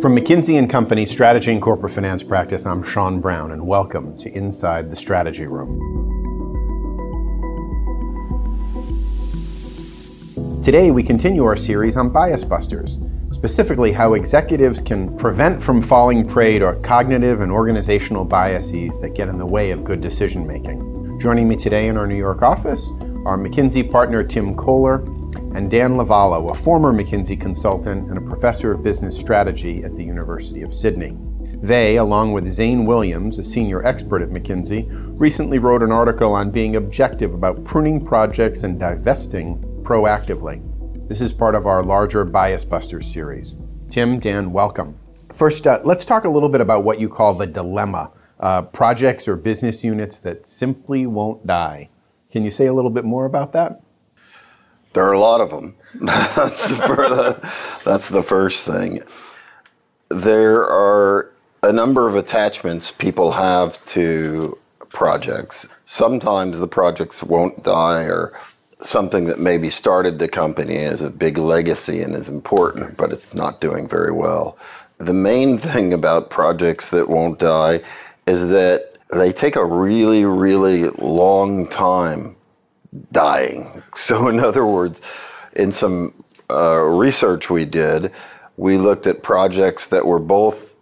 From McKinsey Company Strategy and Corporate Finance Practice, I'm Sean Brown, and welcome to Inside the Strategy Room. Today, we continue our series on bias busters, specifically how executives can prevent from falling prey to cognitive and organizational biases that get in the way of good decision making. Joining me today in our New York office are McKinsey partner Tim Koller and Dan Lovallo, a former McKinsey consultant and a professor of business strategy at the University of Sydney. They, along with Zane Williams, a senior expert at McKinsey, recently wrote an article on being objective about pruning projects and divesting proactively. This is part of our larger Bias Busters series. Tim, Dan, welcome. First, uh, let's talk a little bit about what you call the dilemma uh, projects or business units that simply won't die. Can you say a little bit more about that? There are a lot of them. that's, the, that's the first thing. There are a number of attachments people have to projects. Sometimes the projects won't die or something that maybe started the company is a big legacy and is important, but it's not doing very well. The main thing about projects that won't die is that they take a really, really long time dying. So, in other words, in some uh, research we did, we looked at projects that were both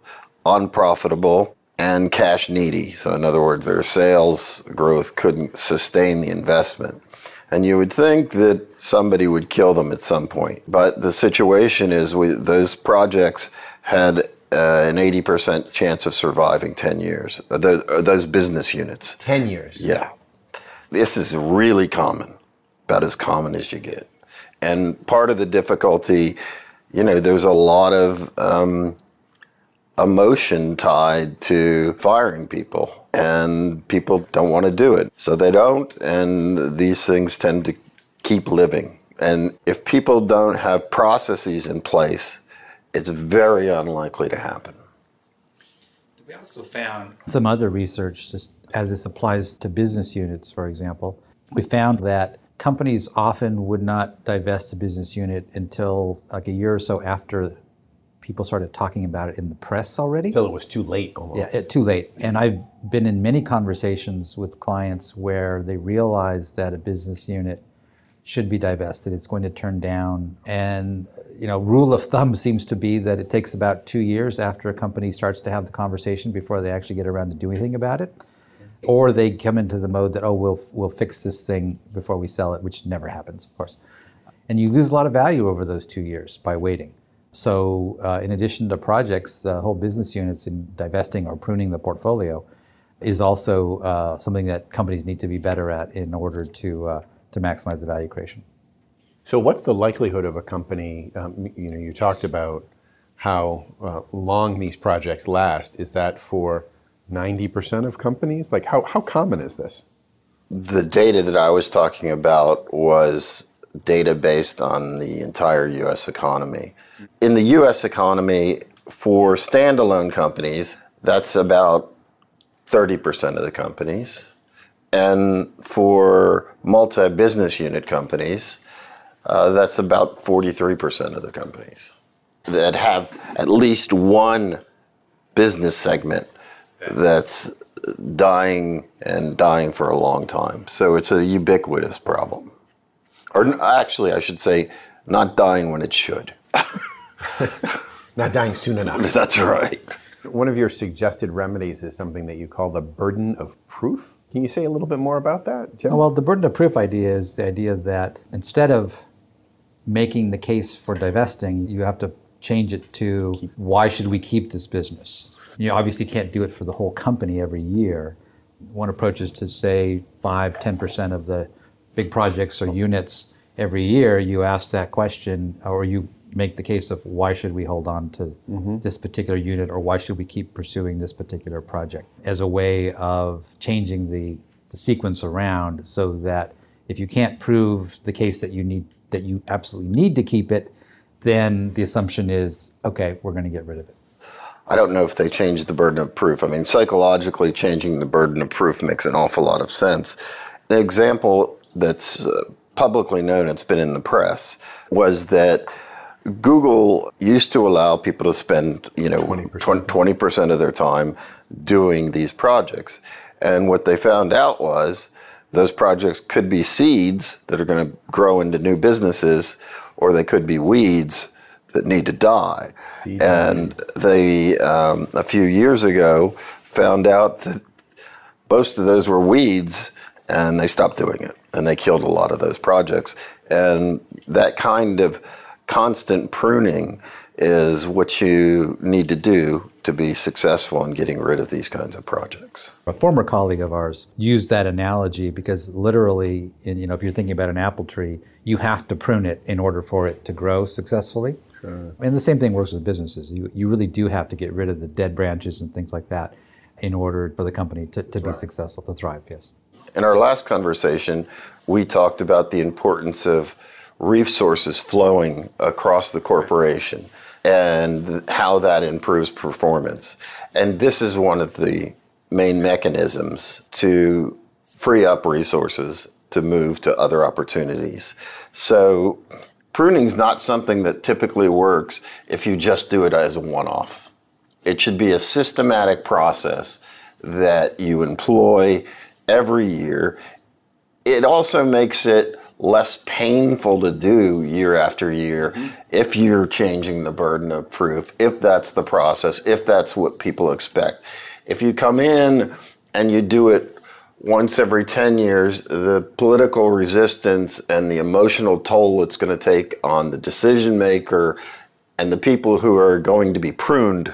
unprofitable and cash needy. So, in other words, their sales growth couldn't sustain the investment. And you would think that somebody would kill them at some point. But the situation is we, those projects had uh, an 80% chance of surviving 10 years, uh, those, uh, those business units. 10 years? Yeah. This is really common, about as common as you get. And part of the difficulty, you know, there's a lot of um, emotion tied to firing people, and people don't want to do it. So they don't, and these things tend to keep living. And if people don't have processes in place, it's very unlikely to happen. We also found some other research just as this applies to business units, for example, we found that companies often would not divest a business unit until like a year or so after people started talking about it in the press already. Until it was too late almost. Yeah, it, too late. And I've been in many conversations with clients where they realize that a business unit should be divested. It's going to turn down. And you know, rule of thumb seems to be that it takes about two years after a company starts to have the conversation before they actually get around to doing anything about it or they come into the mode that oh we'll we'll fix this thing before we sell it, which never happens, of course. And you lose a lot of value over those two years by waiting. So, uh, in addition to projects, the whole business units in divesting or pruning the portfolio is also uh, something that companies need to be better at in order to uh, to maximize the value creation. So, what's the likelihood of a company? Um, you know, you talked about how uh, long these projects last. Is that for 90% of companies? Like, how, how common is this? The data that I was talking about was data based on the entire US economy. In the US economy, for standalone companies, that's about 30% of the companies. And for multi business unit companies, uh, that's about 43% of the companies that have at least one business segment that's dying and dying for a long time. So it's a ubiquitous problem. Or actually, I should say, not dying when it should. not dying soon enough. That's right. One of your suggested remedies is something that you call the burden of proof. Can you say a little bit more about that, Tim? Well, the burden of proof idea is the idea that instead of making the case for divesting, you have to change it to why should we keep this business? You obviously can't do it for the whole company every year. One approach is to say 5, 10% of the big projects or units every year, you ask that question or you make the case of why should we hold on to mm-hmm. this particular unit or why should we keep pursuing this particular project as a way of changing the, the sequence around so that if you can't prove the case that you need that you absolutely need to keep it, then the assumption is okay, we're going to get rid of it. I don't know if they changed the burden of proof. I mean, psychologically, changing the burden of proof makes an awful lot of sense. An example that's uh, publicly known, it's been in the press, was that Google used to allow people to spend, you know, 20%, percent of their time doing these projects. And what they found out was those projects could be seeds that are going to grow into new businesses, or they could be weeds that need to die. Seed and they, um, a few years ago, found out that most of those were weeds and they stopped doing it and they killed a lot of those projects. And that kind of constant pruning is what you need to do to be successful in getting rid of these kinds of projects. A former colleague of ours used that analogy because literally, in, you know, if you're thinking about an apple tree, you have to prune it in order for it to grow successfully. Sure. And the same thing works with businesses. You, you really do have to get rid of the dead branches and things like that in order for the company to, to be successful, to thrive, yes. In our last conversation, we talked about the importance of resources flowing across the corporation and how that improves performance. And this is one of the main mechanisms to free up resources to move to other opportunities. So pruning is not something that typically works if you just do it as a one off. It should be a systematic process that you employ every year. It also makes it less painful to do year after year mm-hmm. if you're changing the burden of proof, if that's the process, if that's what people expect. If you come in and you do it once every 10 years, the political resistance and the emotional toll it's going to take on the decision maker and the people who are going to be pruned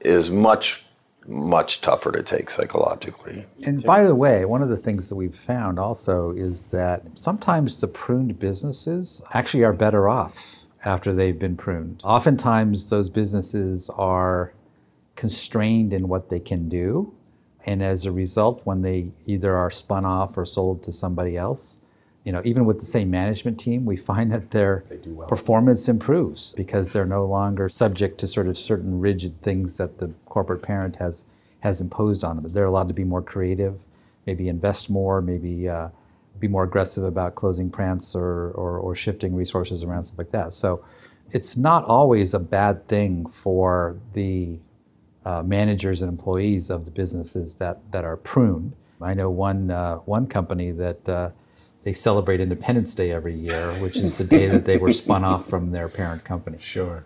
is much much tougher to take psychologically. And by the way, one of the things that we've found also is that sometimes the pruned businesses actually are better off after they've been pruned. Oftentimes, those businesses are constrained in what they can do. And as a result, when they either are spun off or sold to somebody else, you know, even with the same management team, we find that their well. performance improves because they're no longer subject to sort of certain rigid things that the corporate parent has has imposed on them. They're allowed to be more creative, maybe invest more, maybe uh, be more aggressive about closing plants or, or, or shifting resources around, stuff like that. So it's not always a bad thing for the uh, managers and employees of the businesses that, that are pruned. I know one, uh, one company that uh, they celebrate Independence Day every year, which is the day that they were spun off from their parent company. Sure.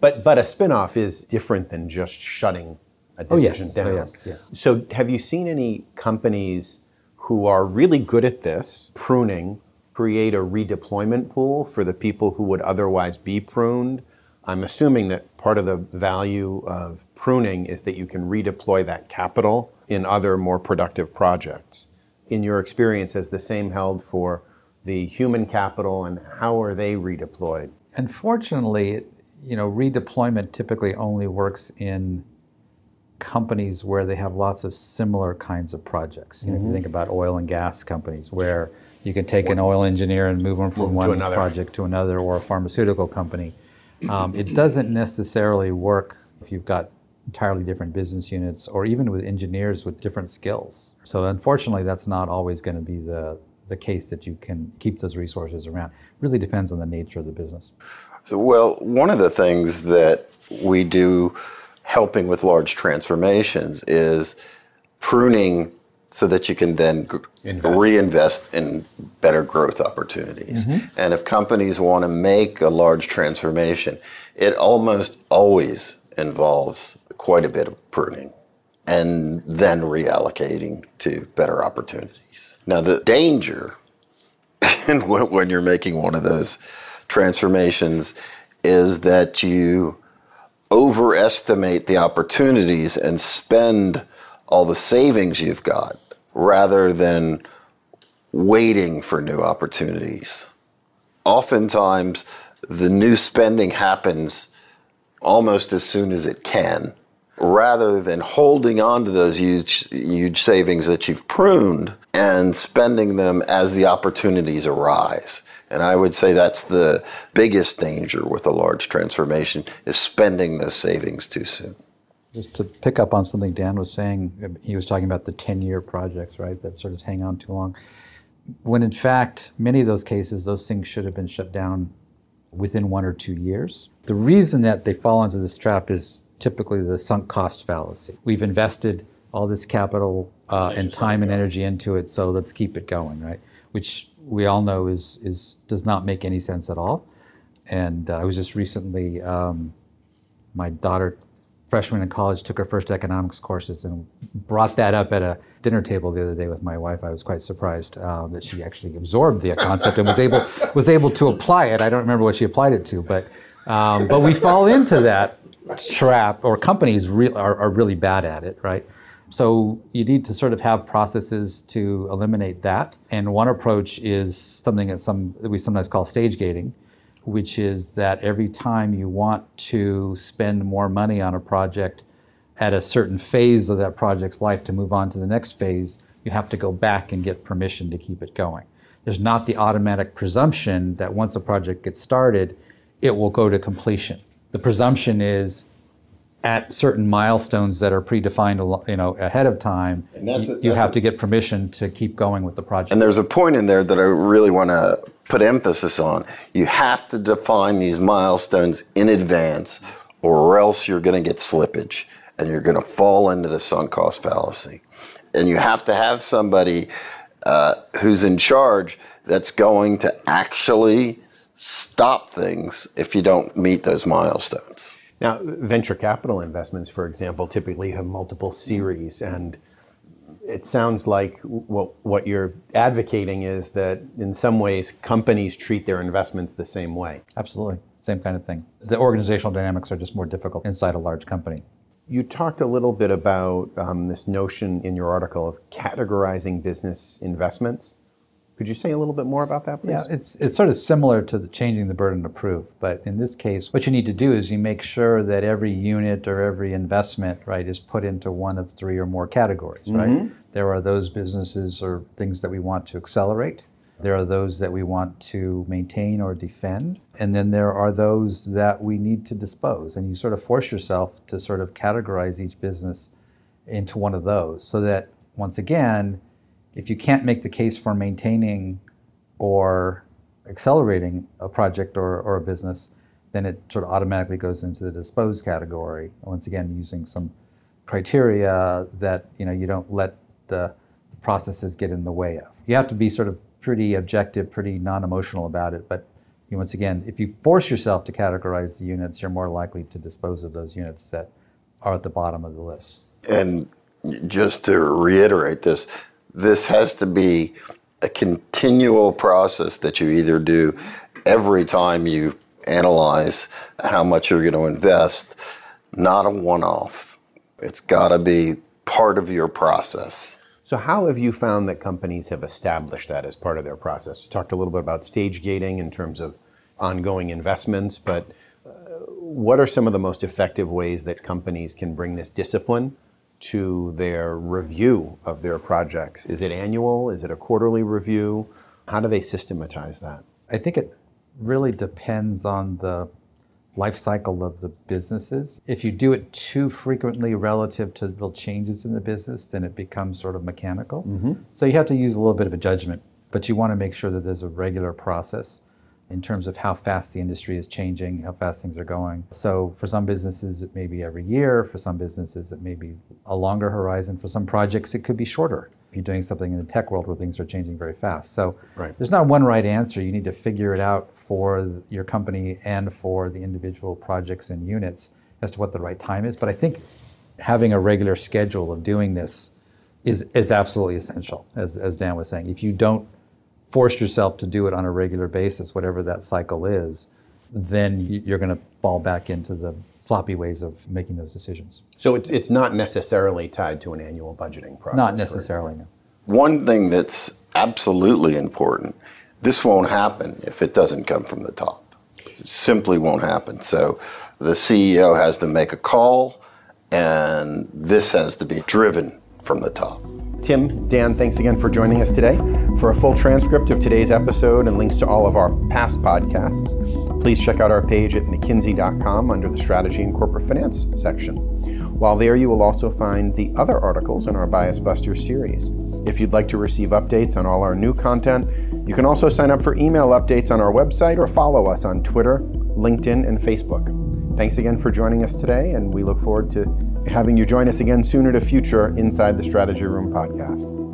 But but a spinoff is different than just shutting a division oh, yes. down. Oh, yes, yes. So have you seen any companies who are really good at this, pruning, create a redeployment pool for the people who would otherwise be pruned? I'm assuming that part of the value of pruning is that you can redeploy that capital in other more productive projects in your experience, has the same held for the human capital and how are they redeployed? Unfortunately, you know, redeployment typically only works in companies where they have lots of similar kinds of projects. You know, mm-hmm. if you mm-hmm. think about oil and gas companies where you can take an oil engineer and move them from move one to project to another, or a pharmaceutical company. Um, it doesn't necessarily work if you've got entirely different business units or even with engineers with different skills. So unfortunately, that's not always going to be the, the case that you can keep those resources around. It really depends on the nature of the business. So, well, one of the things that we do helping with large transformations is pruning so that you can then Invest. reinvest in better growth opportunities. Mm-hmm. And if companies want to make a large transformation, it almost always involves quite a bit of pruning and then reallocating to better opportunities. Now, the danger when you're making one of those transformations is that you overestimate the opportunities and spend all the savings you've got rather than waiting for new opportunities. Oftentimes, the new spending happens almost as soon as it can rather than holding on to those huge, huge savings that you've pruned and spending them as the opportunities arise. And I would say that's the biggest danger with a large transformation is spending those savings too soon. Just to pick up on something Dan was saying, he was talking about the 10-year projects, right, that sort of hang on too long. When in fact, many of those cases, those things should have been shut down within one or two years. The reason that they fall into this trap is typically the sunk cost fallacy. We've invested all this capital uh, and time and energy into it, so let's keep it going, right? Which we all know is is does not make any sense at all. And uh, I was just recently, um, my daughter, freshman in college, took her first economics courses and brought that up at a dinner table the other day with my wife. I was quite surprised uh, that she actually absorbed the concept and was able was able to apply it. I don't remember what she applied it to, but um, but we fall into that trap, or companies re- are, are really bad at it, right? So you need to sort of have processes to eliminate that. And one approach is something that some that we sometimes call stage gating, which is that every time you want to spend more money on a project at a certain phase of that project's life to move on to the next phase, you have to go back and get permission to keep it going. There's not the automatic presumption that once a project gets started, it will go to completion. The presumption is at certain milestones that are predefined, you know, ahead of time, And that's you, a- you that's have a- to get permission to keep going with the project. And there's a point in there that I really want to put emphasis on. You have to define these milestones in advance, or else you're going to get slippage and you're going to fall into the sunk cost fallacy. And you have to have somebody uh, who's in charge that's going to actually stop things if you don't meet those milestones. Now, venture capital investments, for example, typically have multiple series, and it sounds like what, what you're advocating is that in some ways companies treat their investments the same way. Absolutely, same kind of thing. The organizational dynamics are just more difficult inside a large company. You talked a little bit about um, this notion in your article of categorizing business investments. Could you say a little bit more about that, please? Yeah, it's, it's sort of similar to the changing the burden of proof, but in this case, what you need to do is you make sure that every unit or every investment, right, is put into one of three or more categories, right? Mm-hmm. There are those businesses or things that we want to accelerate. There are those that we want to maintain or defend. And then there are those that we need to dispose. And you sort of force yourself to sort of categorize each business into one of those so that, once again, if you can't make the case for maintaining or accelerating a project or, or a business, then it sort of automatically goes into the dispose category. Once again, using some criteria that you know you don't let the processes get in the way of. You have to be sort of pretty objective, pretty non-emotional about it. But you, once again, if you force yourself to categorize the units, you're more likely to dispose of those units that are at the bottom of the list. And just to reiterate this, this has to be a continual process that you either do every time you analyze how much you're going to invest, not a one off. It's got to be part of your process. So, how have you found that companies have established that as part of their process? You talked a little bit about stage gating in terms of ongoing investments, but uh, what are some of the most effective ways that companies can bring this discipline to their review of their projects? Is it annual? Is it a quarterly review? How do they systematize that? I think it really depends on the life cycle of the businesses. If you do it too frequently relative to real changes in the business, then it becomes sort of mechanical. Mm-hmm. So you have to use a little bit of a judgment, but you want to make sure that there's a regular process in terms of how fast the industry is changing, how fast things are going. So for some businesses, it may be every year. For some businesses, it may be a longer horizon. For some projects, it could be shorter. If you're doing something in the tech world where things are changing very fast. So Right. there's not one right answer. You need to figure it out for your company and for the individual projects and units as to what the right time is. But I think having a regular schedule of doing this is, is absolutely essential, as, as Dan was saying. If you don't force yourself to do it on a regular basis, whatever that cycle is, then you- you're going to fall back into the sloppy ways of making those decisions. So, it's, it's not necessarily tied to an annual budgeting process. Not necessarily, no. One thing that's absolutely important this won't happen if it doesn't come from the top. It simply won't happen. So the CEO has to make a call, and this has to be driven from the top. Tim, Dan, thanks again for joining us today. For a full transcript of today's episode and links to all of our past podcasts, please check out our page at mckinsey.com under the Strategy and Corporate Finance section. While there, you will also find the other articles in our Bias Buster series. If you'd like to receive updates on all our new content, you can also sign up for email updates on our website or follow us on Twitter, LinkedIn, and Facebook. Thanks again for joining us today, and we look forward to having you join us again soon at a future Inside the Strategy Room podcast.